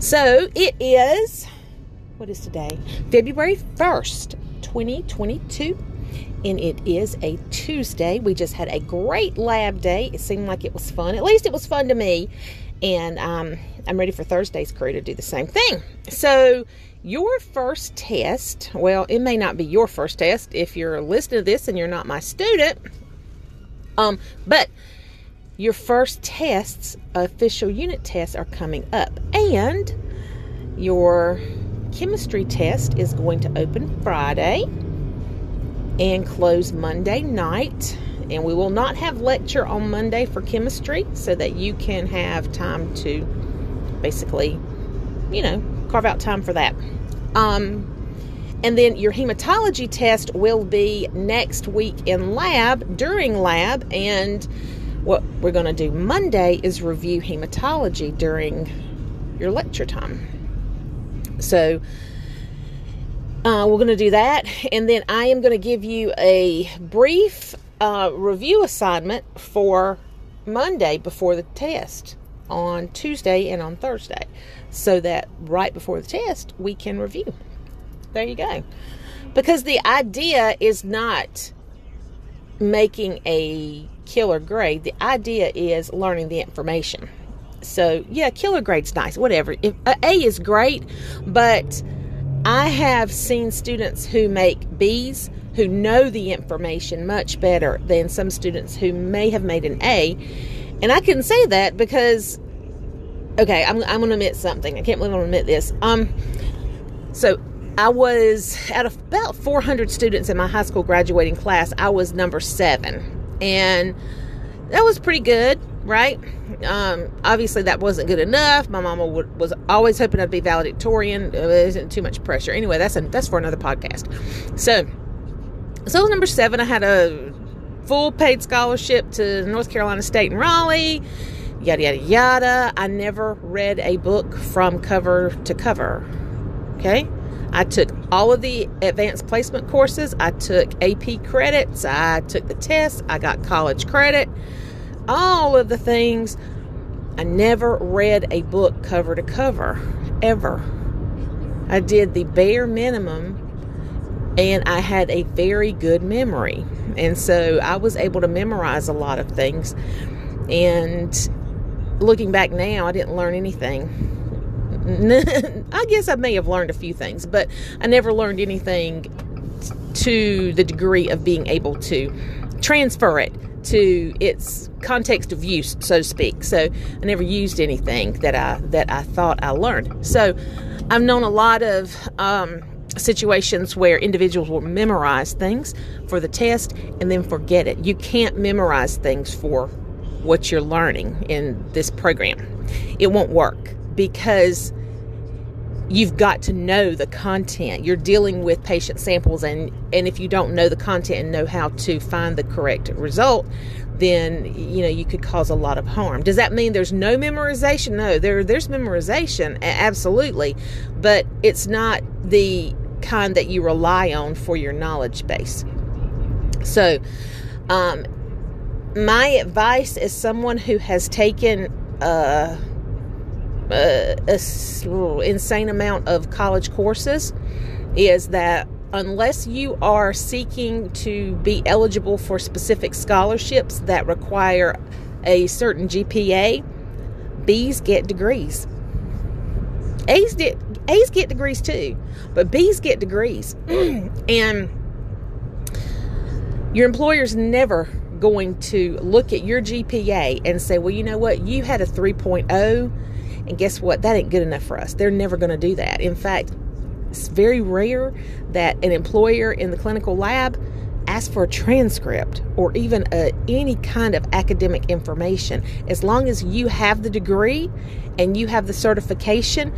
So it is, what is today? February 1st, 2022. And it is a Tuesday. We just had a great lab day. It seemed like it was fun. At least it was fun to me. And um, I'm ready for Thursday's crew to do the same thing. So, your first test, well, it may not be your first test if you're listening to this and you're not my student. Um, but your first tests, official unit tests, are coming up. And your chemistry test is going to open Friday and close Monday night. And we will not have lecture on Monday for chemistry so that you can have time to basically, you know, carve out time for that. Um, and then your hematology test will be next week in lab, during lab. And what we're going to do Monday is review hematology during your lecture time. So uh, we're going to do that. And then I am going to give you a brief uh, review assignment for Monday before the test on Tuesday and on Thursday so that right before the test we can review. There you go. Because the idea is not making a killer grade, the idea is learning the information. So, yeah, killer grade's nice, whatever. If, A is great, but I have seen students who make B's who know the information much better than some students who may have made an A. And I can say that because, okay, I'm, I'm going to admit something. I can't believe I'm going to admit this. Um, so I was out of about 400 students in my high school graduating class, I was number seven. And that was pretty good, right? Um, obviously, that wasn't good enough. My mama was always hoping I'd be valedictorian. It wasn't too much pressure. Anyway, that's a, that's for another podcast. So, so number seven, I had a full paid scholarship to North Carolina State in Raleigh. Yada yada yada. I never read a book from cover to cover. Okay. I took all of the advanced placement courses. I took AP credits. I took the tests. I got college credit. All of the things. I never read a book cover to cover, ever. I did the bare minimum and I had a very good memory. And so I was able to memorize a lot of things. And looking back now, I didn't learn anything. I guess I may have learned a few things, but I never learned anything to the degree of being able to transfer it to its context of use, so to speak. So I never used anything that I that I thought I learned. So I've known a lot of um, situations where individuals will memorize things for the test and then forget it. You can't memorize things for what you're learning in this program. It won't work because you've got to know the content. You're dealing with patient samples and and if you don't know the content and know how to find the correct result, then you know you could cause a lot of harm. Does that mean there's no memorization? No, there there's memorization absolutely, but it's not the kind that you rely on for your knowledge base. So, um, my advice is someone who has taken a, a, a insane amount of college courses is that unless you are seeking to be eligible for specific scholarships that require a certain GPA, B's get degrees. A's get A's get degrees too, but B's get degrees. and your employer's never going to look at your GPA and say, well, you know what, you had a 3.0, and guess what, that ain't good enough for us. They're never going to do that. In fact, it's very rare that an employer in the clinical lab asks for a transcript or even a, any kind of academic information. As long as you have the degree and you have the certification,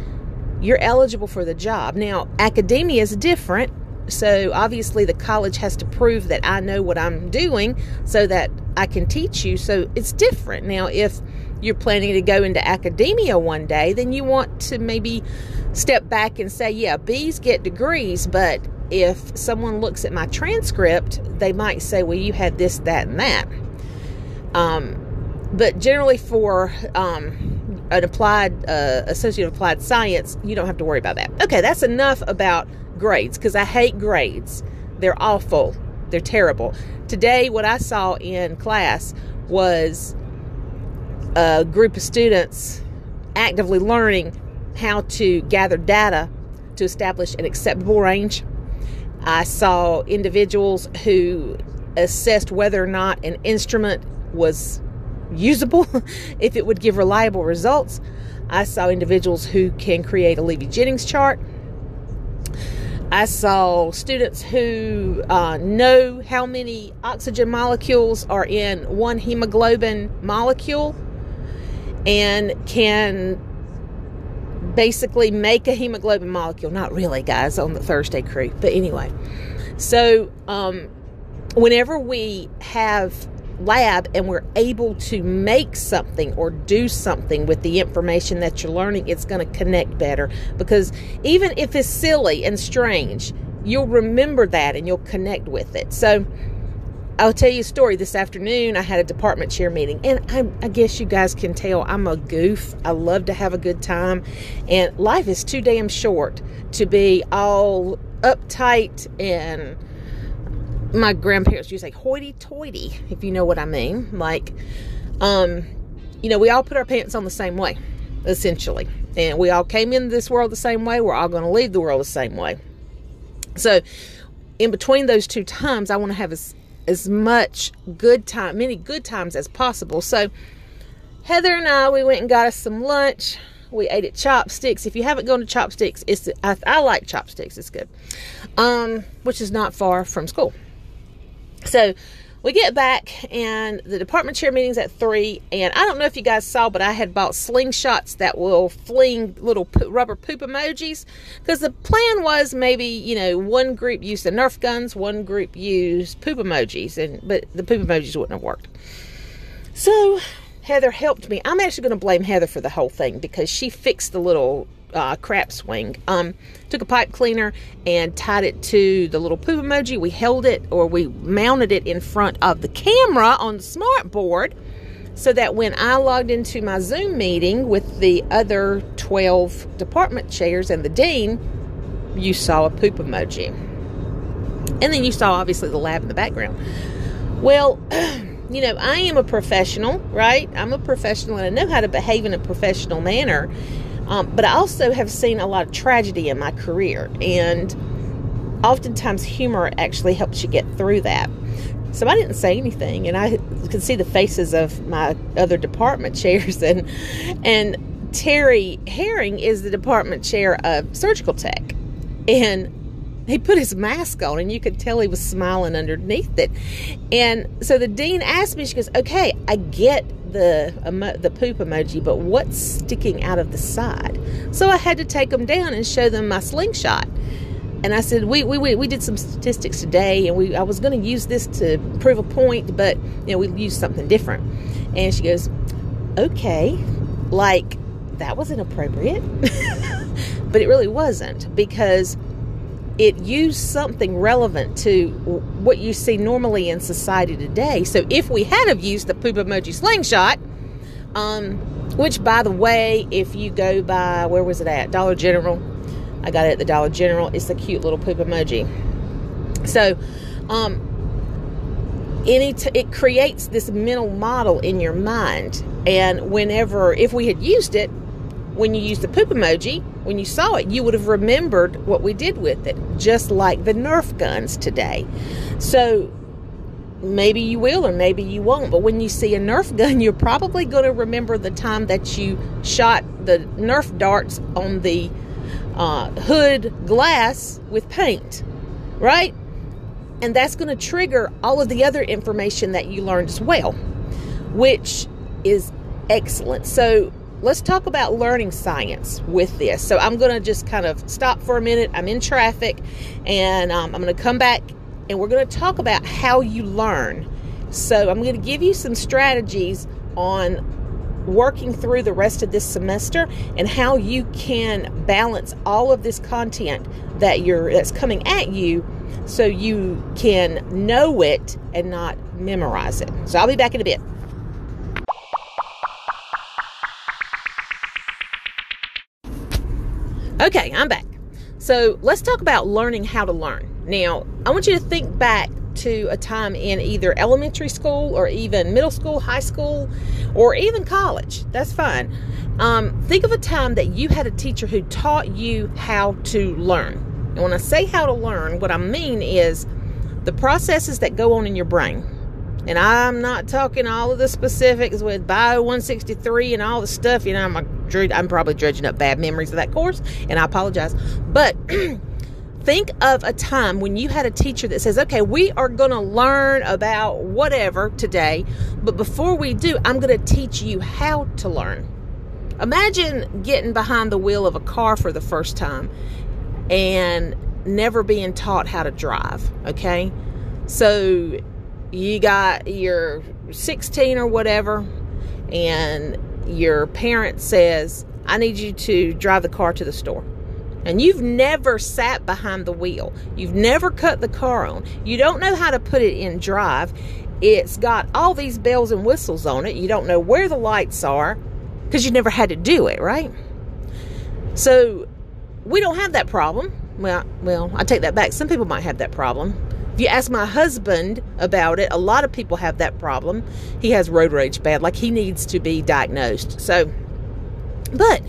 you're eligible for the job. Now, academia is different. So, obviously, the college has to prove that I know what I'm doing so that I can teach you. So, it's different. Now, if you're planning to go into academia one day, then you want to maybe step back and say, yeah, bees get degrees, but if someone looks at my transcript, they might say, well, you had this, that, and that. Um, but generally, for um, an applied uh, associate of applied science, you don't have to worry about that. Okay, that's enough about grades because I hate grades. They're awful. They're terrible. Today, what I saw in class was a group of students actively learning how to gather data to establish an acceptable range. I saw individuals who assessed whether or not an instrument was usable, if it would give reliable results. I saw individuals who can create a Levey Jennings chart. I saw students who uh, know how many oxygen molecules are in one hemoglobin molecule and can basically make a hemoglobin molecule. Not really, guys, on the Thursday crew, but anyway. So, um, whenever we have lab and we're able to make something or do something with the information that you're learning, it's going to connect better. Because even if it's silly and strange, you'll remember that and you'll connect with it. So, I'll tell you a story. This afternoon, I had a department chair meeting, and I, I, guess you guys can tell I'm a goof. I love to have a good time, and life is too damn short to be all uptight and my grandparents used to say hoity-toity, if you know what I mean. Like, um, you know, we all put our pants on the same way, essentially, and we all came into this world the same way. We're all going to leave the world the same way. So, in between those two times, I want to have as as much good time, many good times as possible. So Heather and I, we went and got us some lunch. We ate at Chopsticks. If you haven't gone to Chopsticks, it's I, I like Chopsticks. It's good, um, which is not far from school. So we get back and the department chair meeting's at three and i don't know if you guys saw but i had bought slingshots that will fling little rubber poop emojis because the plan was maybe you know one group used the nerf guns one group used poop emojis and but the poop emojis wouldn't have worked. So heather helped me. I'm actually going to blame heather for the whole thing because she fixed the little uh, crap swing. Um, took a pipe cleaner and tied it to the little poop emoji. We held it or we mounted it in front of the camera on the smart board so that when I logged into my Zoom meeting with the other 12 department chairs and the dean, you saw a poop emoji. And then you saw obviously the lab in the background. Well, you know, I am a professional, right? I'm a professional and I know how to behave in a professional manner. Um, but I also have seen a lot of tragedy in my career, and oftentimes humor actually helps you get through that. So I didn't say anything, and I could see the faces of my other department chairs, and and Terry Herring is the department chair of surgical tech, and he put his mask on and you could tell he was smiling underneath it. And so the dean asked me, she goes, okay, I get the the poop emoji, but what's sticking out of the side? So I had to take them down and show them my slingshot. And I said, we, we, we, we did some statistics today, and we I was going to use this to prove a point, but you know we used something different. And she goes, okay, like that was inappropriate, but it really wasn't because it used something relevant to what you see normally in society today. So if we had have used the poop emoji slingshot, um, which by the way, if you go by where was it at Dollar General, I got it at the Dollar General. It's a cute little poop emoji. So, um, any t- it creates this mental model in your mind, and whenever if we had used it when you use the poop emoji, when you saw it, you would have remembered what we did with it, just like the Nerf guns today. So maybe you will or maybe you won't, but when you see a Nerf gun, you're probably going to remember the time that you shot the Nerf darts on the uh, hood glass with paint, right? And that's going to trigger all of the other information that you learned as well, which is excellent. So let's talk about learning science with this. So I'm going to just kind of stop for a minute. I'm in traffic and um, I'm going to come back and we're going to talk about how you learn. So I'm going to give you some strategies on working through the rest of this semester and how you can balance all of this content that you're that's coming at you so you can know it and not memorize it. So I'll be back in a bit. Okay, I'm back. So let's talk about learning how to learn. Now, I want you to think back to a time in either elementary school or even middle school, high school, or even college. That's fine. Um, think of a time that you had a teacher who taught you how to learn. And when I say how to learn, what I mean is the processes that go on in your brain. And I'm not talking all of the specifics with Bio 163 and all the stuff. You know, I'm, a, I'm probably dredging up bad memories of that course, and I apologize. But think of a time when you had a teacher that says, okay, we are going to learn about whatever today, but before we do, I'm going to teach you how to learn. Imagine getting behind the wheel of a car for the first time and never being taught how to drive, okay? So you got your 16 or whatever, and your parent says, I need you to drive the car to the store. And you've never sat behind the wheel. You've never cut the car on. You don't know how to put it in drive. It's got all these bells and whistles on it. You don't know where the lights are because you never had to do it, right? So we don't have that problem. Well, well, I take that back. Some people might have that problem. If you ask my husband about it, a lot of people have that problem. He has road rage bad, like he needs to be diagnosed. So, but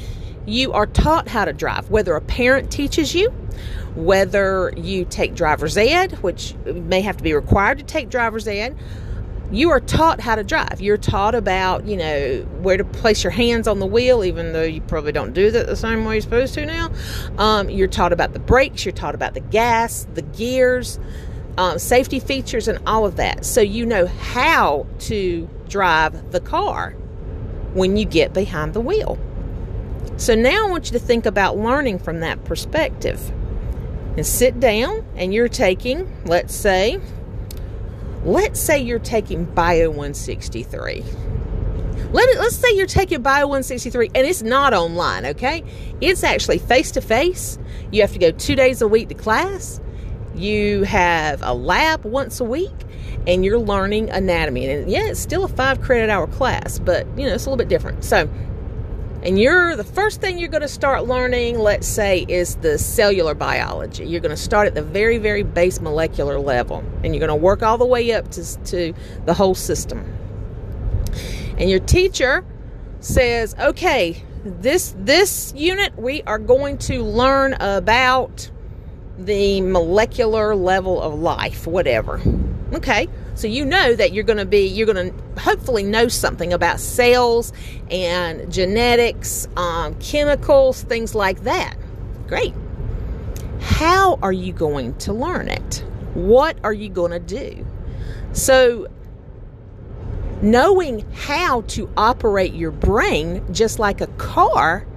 you are taught how to drive, whether a parent teaches you, whether you take driver's ed, which may have to be required to take driver's ed. You are taught how to drive. You're taught about, you know, where to place your hands on the wheel, even though you probably don't do that the same way you're supposed to now. Um, you're taught about the brakes, you're taught about the gas, the gears, um, safety features, and all of that. So you know how to drive the car when you get behind the wheel. So now I want you to think about learning from that perspective. And sit down and you're taking, let's say, let's say you're taking Bio 163. Let it, let's say you're taking Bio 163 and it's not online, okay? It's actually face to face. You have to go two days a week to class. You have a lab once a week and you're learning anatomy. And yeah, it's still a five credit hour class, but you know, it's a little bit different. So, and you're the first thing you're going to start learning, let's say, is the cellular biology. You're going to start at the very, very base molecular level, and you're going to work all the way up to, to the whole system. And your teacher says, okay, this this unit we are going to learn about the molecular level of life, whatever. Okay, so you know that you're going to be, you're going to hopefully know something about cells and genetics, um, chemicals, things like that. Great. How are you going to learn it? What are you going to do? So, knowing how to operate your brain just like a car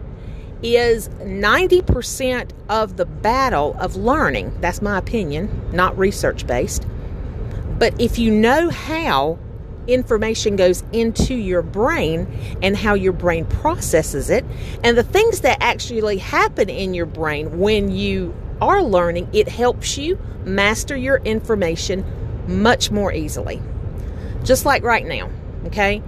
is 90% of the battle of learning. That's my opinion, not research based. But if you know how information goes into your brain and how your brain processes it, and the things that actually happen in your brain when you are learning, it helps you master your information much more easily. Just like right now, okay?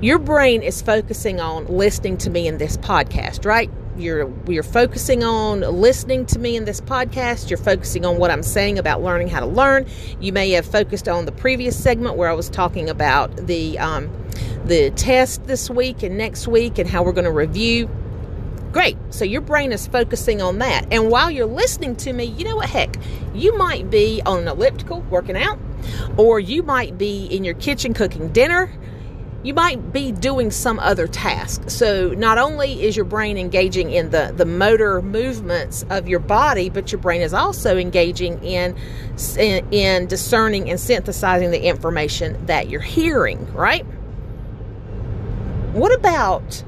Your brain is focusing on listening to me in this podcast, right? you're you're focusing on listening to me in this podcast. You're focusing on what i'm saying about learning how to learn. You may have focused on the previous segment where i was talking about the um, the test this week and next week and how we're going to review. Great. So your brain is focusing on that. And while you're listening to me you know what heck? You might be on an elliptical working out or you might be in your kitchen cooking dinner you might be doing some other task. So not only is your brain engaging in the, the motor movements of your body, but your brain is also engaging in, in, in discerning and synthesizing the information that you're hearing, right? What about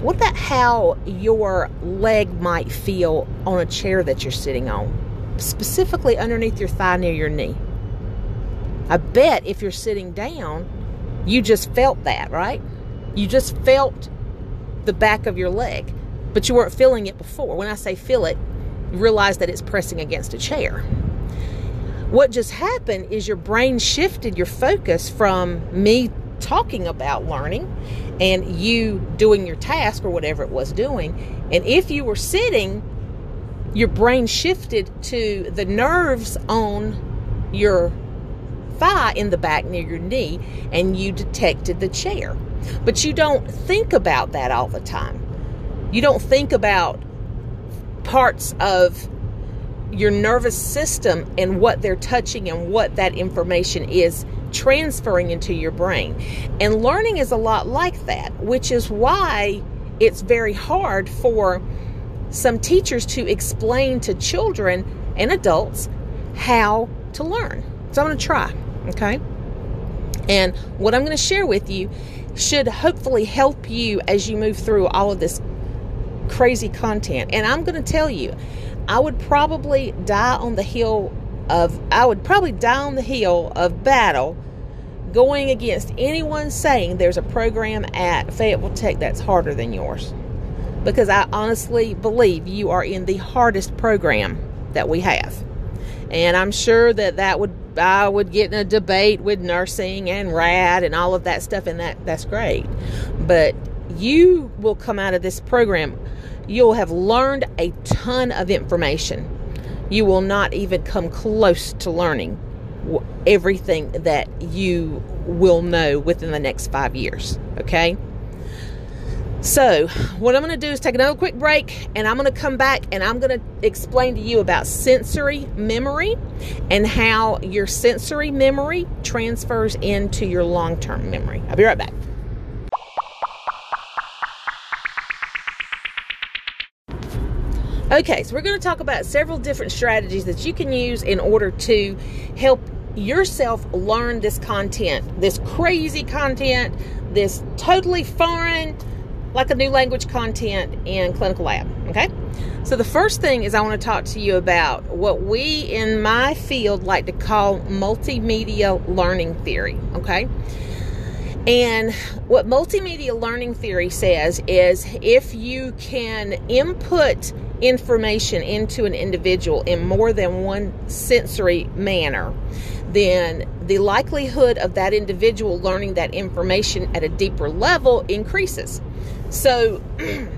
what about how your leg might feel on a chair that you're sitting on? Specifically underneath your thigh near your knee. I bet if you're sitting down, you just felt that, right? You just felt the back of your leg, but you weren't feeling it before. When I say feel it, you realize that it's pressing against a chair. What just happened is your brain shifted your focus from me talking about learning and you doing your task or whatever it was doing. And if you were sitting, your brain shifted to the nerves on your thigh in the back near your knee and you detected the chair. But you don't think about that all the time. You don't think about parts of your nervous system and what they're touching and what that information is transferring into your brain. And learning is a lot like that, which is why it's very hard for some teachers to explain to children and adults how to learn. So I'm going to try, okay? And what I'm going to share with you should hopefully help you as you move through all of this crazy content. And I'm going to tell you, I would probably die on the hill of, I would probably die on the hill of battle going against anyone saying there's a program at Fayetteville Tech that's harder than yours. Because I honestly believe you are in the hardest program that we have. And I'm sure that that would I would get in a debate with nursing and rad and all of that stuff and that that's great. But you will come out of this program you'll have learned a ton of information. You will not even come close to learning everything that you will know within the next 5 years, okay? So, what I'm going to do is take another quick break and I'm going to come back and I'm going to explain to you about sensory memory and how your sensory memory transfers into your long term memory. I'll be right back. Okay, so we're going to talk about several different strategies that you can use in order to help yourself learn this content, this crazy content, this totally foreign like a new language content in clinical lab. Okay. So the first thing is I want to talk to you about what we in my field like to call multimedia learning theory. Okay. And what multimedia learning theory says is if you can input information into an individual in more than one sensory manner, then the likelihood of that individual learning that information at a deeper level increases. So,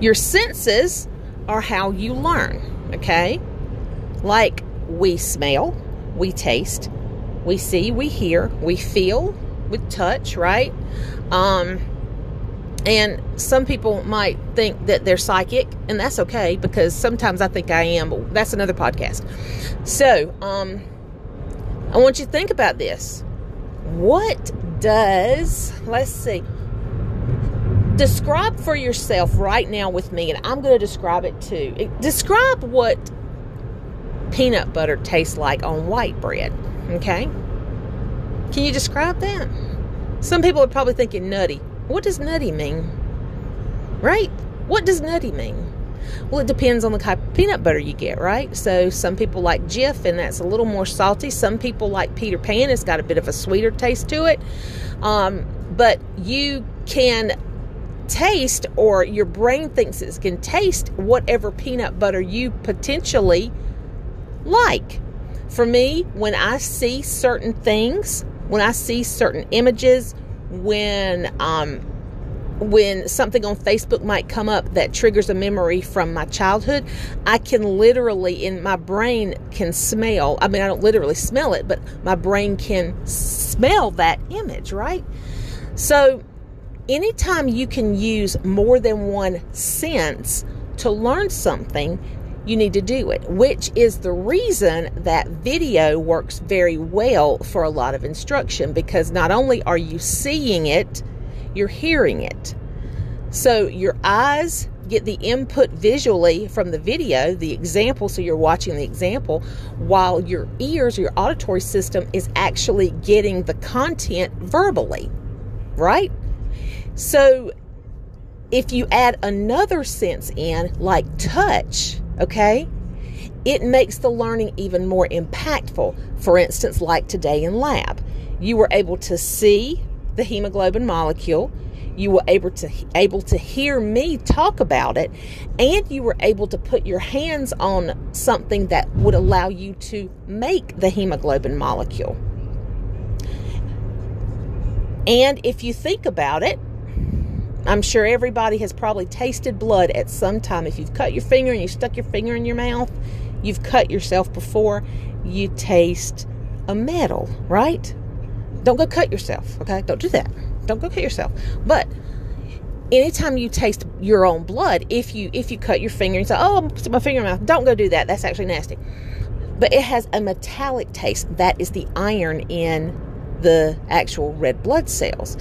your senses are how you learn, okay? Like we smell, we taste, we see, we hear, we feel with touch, right? Um, and some people might think that they're psychic, and that's okay because sometimes I think I am, but that's another podcast. So, um, I want you to think about this. What does, let's see, describe for yourself right now with me, and I'm going to describe it too. Describe what peanut butter tastes like on white bread. Okay? Can you describe that? Some people are probably thinking nutty. What does nutty mean? Right? What does nutty mean? Well, it depends on the type of peanut butter you get, right? So some people like Jif, and that's a little more salty. Some people like Peter Pan; it's got a bit of a sweeter taste to it. Um, but you can taste or your brain thinks it can taste whatever peanut butter you potentially like. For me, when I see certain things, when I see certain images, when um, when something on Facebook might come up that triggers a memory from my childhood, I can literally in my brain can smell. I mean, I don't literally smell it, but my brain can smell that image, right? So anytime you can use more than one sense to learn something, you need to do it, which is the reason that video works very well for a lot of instruction because not only are you seeing it, you're hearing it. So your eyes get the input visually from the video, the example, so you're watching the example, while your ears your auditory system is actually getting the content verbally, right? So if you add another sense in, like touch, okay, it makes the learning even more impactful. For instance, like today in lab, you were able to see the hemoglobin molecule, you were able to able to hear me talk about it, and you were able to put your hands on something that would allow you to make the hemoglobin molecule. And if you think about it, I'm sure everybody has probably tasted blood at some time. If you've cut your finger and you stuck your finger in your mouth, you've cut yourself before, you taste a metal, right? Don't go cut yourself, okay? Don't do that. Don't go cut yourself. But anytime you taste your own blood, if you if you cut your finger and say, "Oh, my finger in my mouth," don't go do that. That's actually nasty. But it has a metallic taste. That is the iron in the actual red blood cells.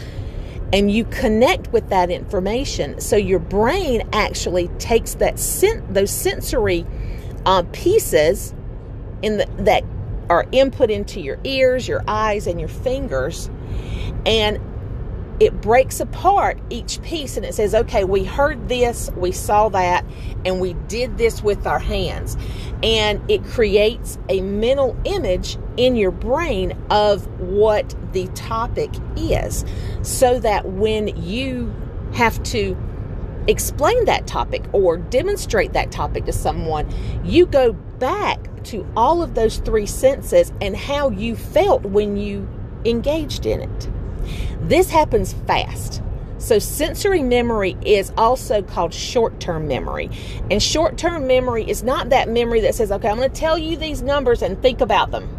And you connect with that information, so your brain actually takes that sen- those sensory uh, pieces in the, that are input into your ears, your eyes, and your fingers, and it breaks apart each piece and it says, okay, we heard this, we saw that, and we did this with our hands. And it creates a mental image in your brain of what the topic is so that when you have to explain that topic or demonstrate that topic to someone, you go back to all of those three senses and how you felt when you engaged in it. This happens fast. So, sensory memory is also called short term memory. And short term memory is not that memory that says, okay, I'm going to tell you these numbers and think about them.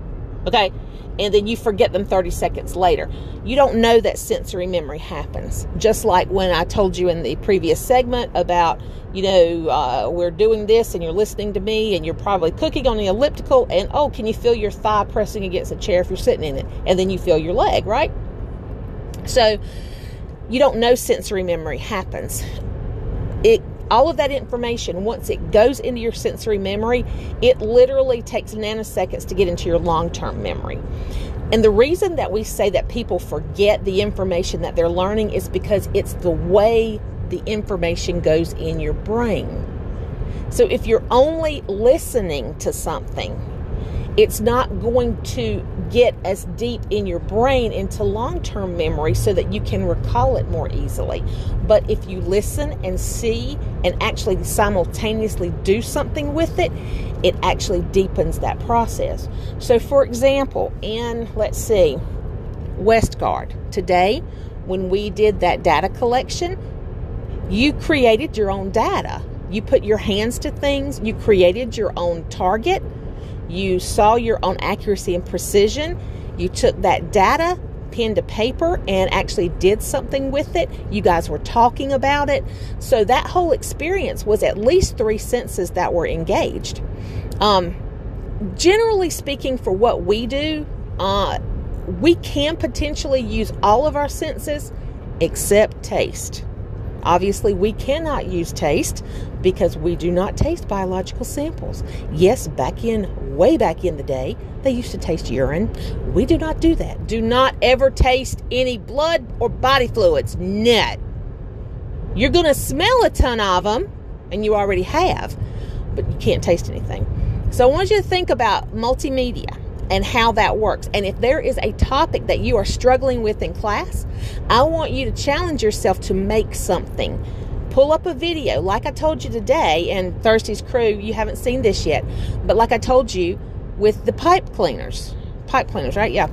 Okay? And then you forget them 30 seconds later. You don't know that sensory memory happens. Just like when I told you in the previous segment about, you know, uh, we're doing this and you're listening to me and you're probably cooking on the elliptical and, oh, can you feel your thigh pressing against a chair if you're sitting in it? And then you feel your leg, right? So you don't know sensory memory happens. It all of that information once it goes into your sensory memory, it literally takes nanoseconds to get into your long-term memory. And the reason that we say that people forget the information that they're learning is because it's the way the information goes in your brain. So if you're only listening to something, it's not going to get as deep in your brain into long term memory so that you can recall it more easily. But if you listen and see and actually simultaneously do something with it, it actually deepens that process. So, for example, in let's see, Westgard, today, when we did that data collection, you created your own data. You put your hands to things, you created your own target you saw your own accuracy and precision. You took that data, pen to paper, and actually did something with it. You guys were talking about it. So that whole experience was at least three senses that were engaged. Um, generally speaking, for what we do, uh, we can potentially use all of our senses except taste. Obviously, we cannot use taste because we do not taste biological samples. Yes, back in, way back in the day, they used to taste urine. We do not do that. Do not ever taste any blood or body fluids. Net. You're going to smell a ton of them, and you already have, but you can't taste anything. So I want you to think about multimedia and how that works. And if there is a topic that you are struggling with in class, I want you to challenge yourself to make something. Pull up a video, like I told you today, and Thursday's crew, you haven't seen this yet, but like I told you with the pipe cleaners, pipe cleaners, right? Yeah.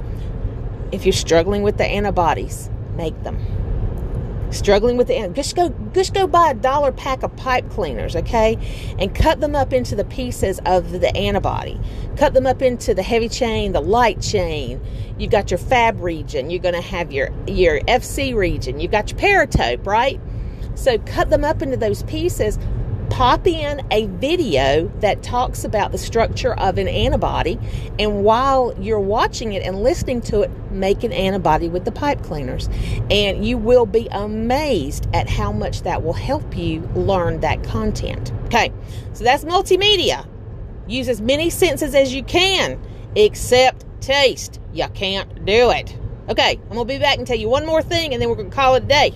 If you're struggling with the antibodies, make them. Struggling with the just go just go buy a dollar pack of pipe cleaners okay? And cut them up into the pieces of the antibody. Cut them up into the heavy chain the light chain. You've got your fab region. You're going to have your your fc region. You've got your paratope right so cut them up into those pieces pop in a video that talks about the structure of an antibody, and while you're watching it and listening to it, make an antibody with the pipe cleaners. And you will be amazed at how much that will help you learn that content. Okay, so that's multimedia. Use as many senses as you can, except taste. You can't do it. Okay, I'm gonna be back and tell you one more thing, and then we're gonna call it a day.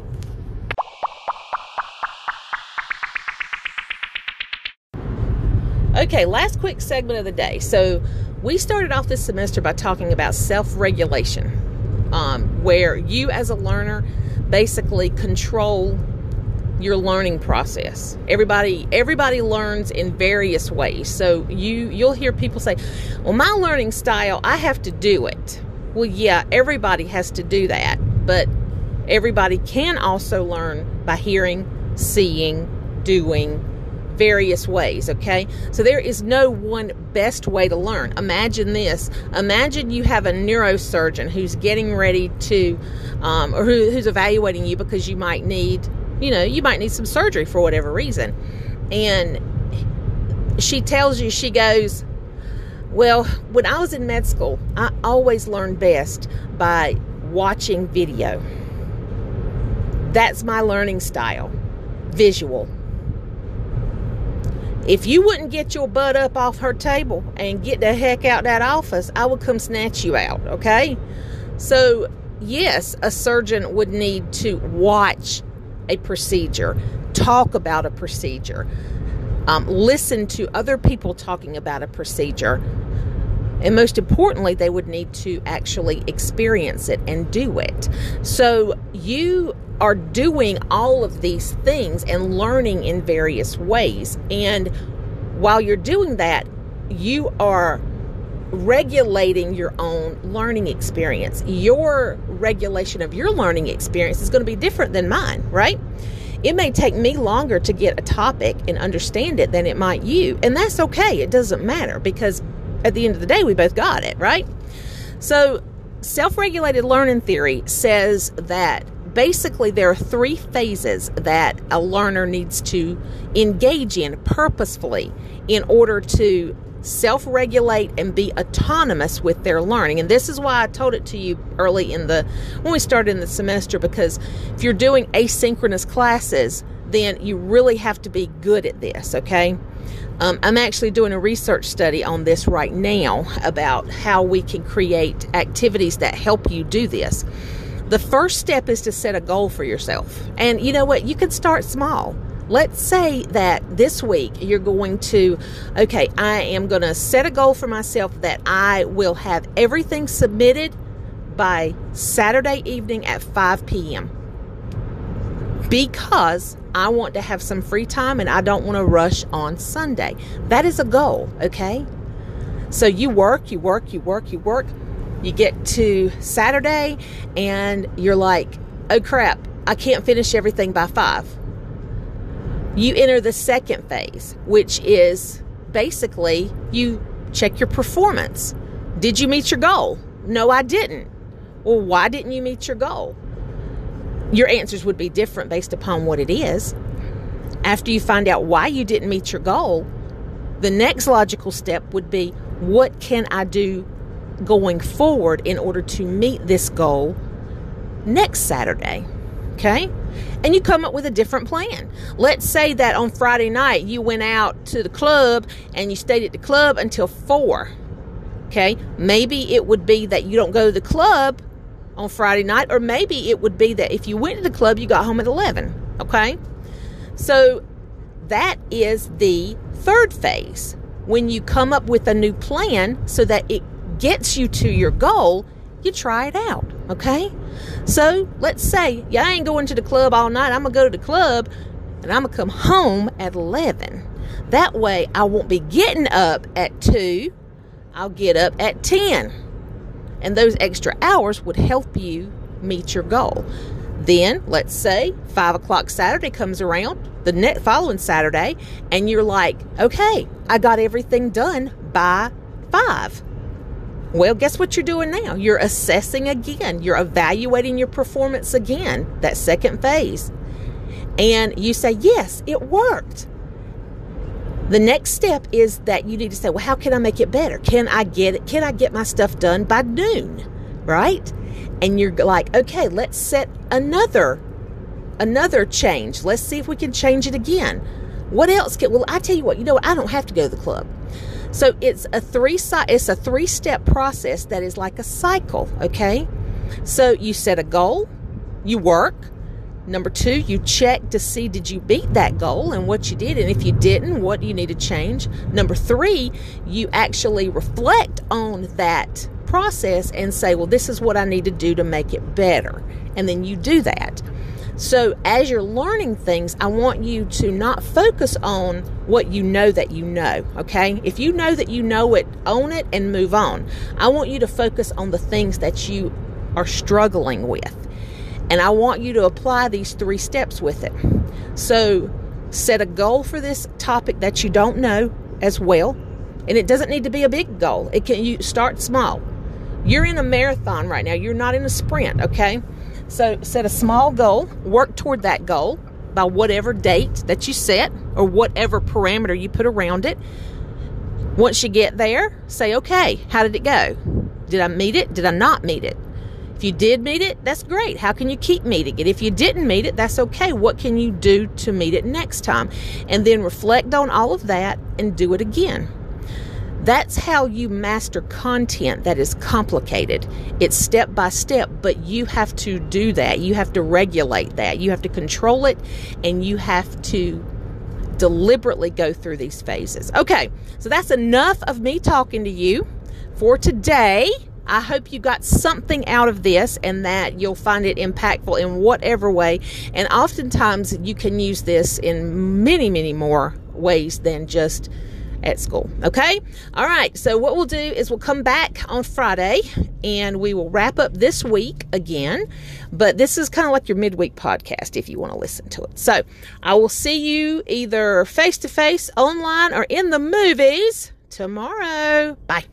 Okay, last quick segment of the day. So, we started off this semester by talking about self regulation, um, where you as a learner basically control your learning process. Everybody everybody learns in various ways. So you you'll hear people say, "Well, my learning style, I have to do it." Well, yeah, everybody has to do that, but everybody can also learn by hearing, seeing, doing, various ways, okay? So there is no one best way to learn. Imagine this. Imagine you have a neurosurgeon who's getting ready to, um, or who, who's evaluating you because you might need, you know, you might need some surgery for whatever reason. And she tells you, she goes, well, when I was in med school, I always learned best by watching video. That's my learning style visual. If you wouldn't get your butt up off her table and get the heck out that office, I would come snatch you out, okay? So, yes, a surgeon would need to watch a procedure, talk about a procedure, um, listen to other people talking about a procedure, and most importantly, they would need to actually experience it and do it. So, you are doing all of these things and learning in various ways. And while you're doing that, you are regulating your own learning experience. Your regulation of your learning experience is going to be different than mine, right? It may take me longer to get a topic and understand it than it might you. And that's okay. It doesn't matter because at the end of the day, we both got it, right? So, self regulated learning theory says that basically there are three phases that a learner needs to engage in purposefully in order to self regulate and be autonomous with their learning. And this is why I told it to you early in the when we started in the semester because if you're doing asynchronous classes, then you really have to be good at this, okay? Um, I'm actually doing a research study on this right now about how we can create activities that help you do this. The first step is to set a goal for yourself. And you know what? You can start small. Let's say that this week you're going to, okay, I am going to set a goal for myself that I will have everything submitted by Saturday evening at 5 p.m. Because I want to have some free time and I don't want to rush on Sunday. That is a goal, okay? So you work, you work, you work, you work. You get to Saturday and you're like, oh crap, I can't finish everything by five. You enter the second phase, which is basically you check your performance. Did you meet your goal? No, I didn't. Well, why didn't you meet your goal? Your answers would be different based upon what it is. After you find out why you didn't meet your goal, the next logical step would be what can I do going forward in order to meet this goal next Saturday. Okay? And you come up with a different plan. Let's say that on Friday night you went out to the club and you stayed at the club until 4. Okay? Maybe it would be that you don't go to the club on Friday night, or maybe it would be that if you went to the club, you got home at 11. Okay? So that is the third phase. When you come up with a new plan so that it gets you to your goal, you try it out. Okay? So let's say, yeah, I ain't going to the club all night. I'm going to go to the club and I'm going to come home at 11. That way I won't be getting up at 2. I'll get up at 10. And those extra hours would help you meet your goal. Then, let's say 5 o'clock Saturday comes around, the next following Saturday, and you're like, okay, I got everything done by 5. Well, guess what you're doing now? You're assessing again. You're evaluating your performance again, that second phase. And you say, yes, it worked. The next step is that you need to say, well, how can I make it better? Can I get it? Can I get my stuff done by noon? Right? And you're like, okay, let's set another another change. Let's see if we can change it again. What else can well I tell you what, you know what, I don't have to go to the club. So it's a three it's a three step process that is like a cycle, okay? So you set a goal, you work. Number two, you check to see did you beat that goal and what you did, and if you didn't, what do you need to change? Number three, you actually reflect on that process and say, well, this is what I need to do to make it better. And then you do that. So, as you're learning things, I want you to not focus on what you know that you know, okay? If you know that you know it, own it and move on. I want you to focus on the things that you are struggling with. And I want you to apply these three steps with it. So, set a goal for this topic that you don't know as well. And it doesn't need to be a big goal. It can you start small. You're in a marathon right now. You're not in a sprint, okay? So set a small goal, work toward that goal by whatever date that you set or whatever parameter you put around it. Once you get there, say, okay, how did it go? Did I meet it? Did I not meet it? If you did meet it, that's great. How can you keep meeting it? If you didn't meet it, that's okay. What can you do to meet it next time? And then reflect on all of that and do it again. That's how you master content that is complicated. It's step by step, but you have to do that. You have to regulate that. You have to control it and you have to deliberately go through these phases. Okay, so that's enough of me talking to you for today. I hope you got something out of this and that you'll find it impactful in whatever way. And oftentimes you can use this in many, many more ways than just at school. Okay? All right. So, what we'll do is we'll come back on Friday and we will wrap up this week again. But this is kind of like your midweek podcast if you want to listen to it. So, I will see you either face to face, online, or in the movies tomorrow. Bye.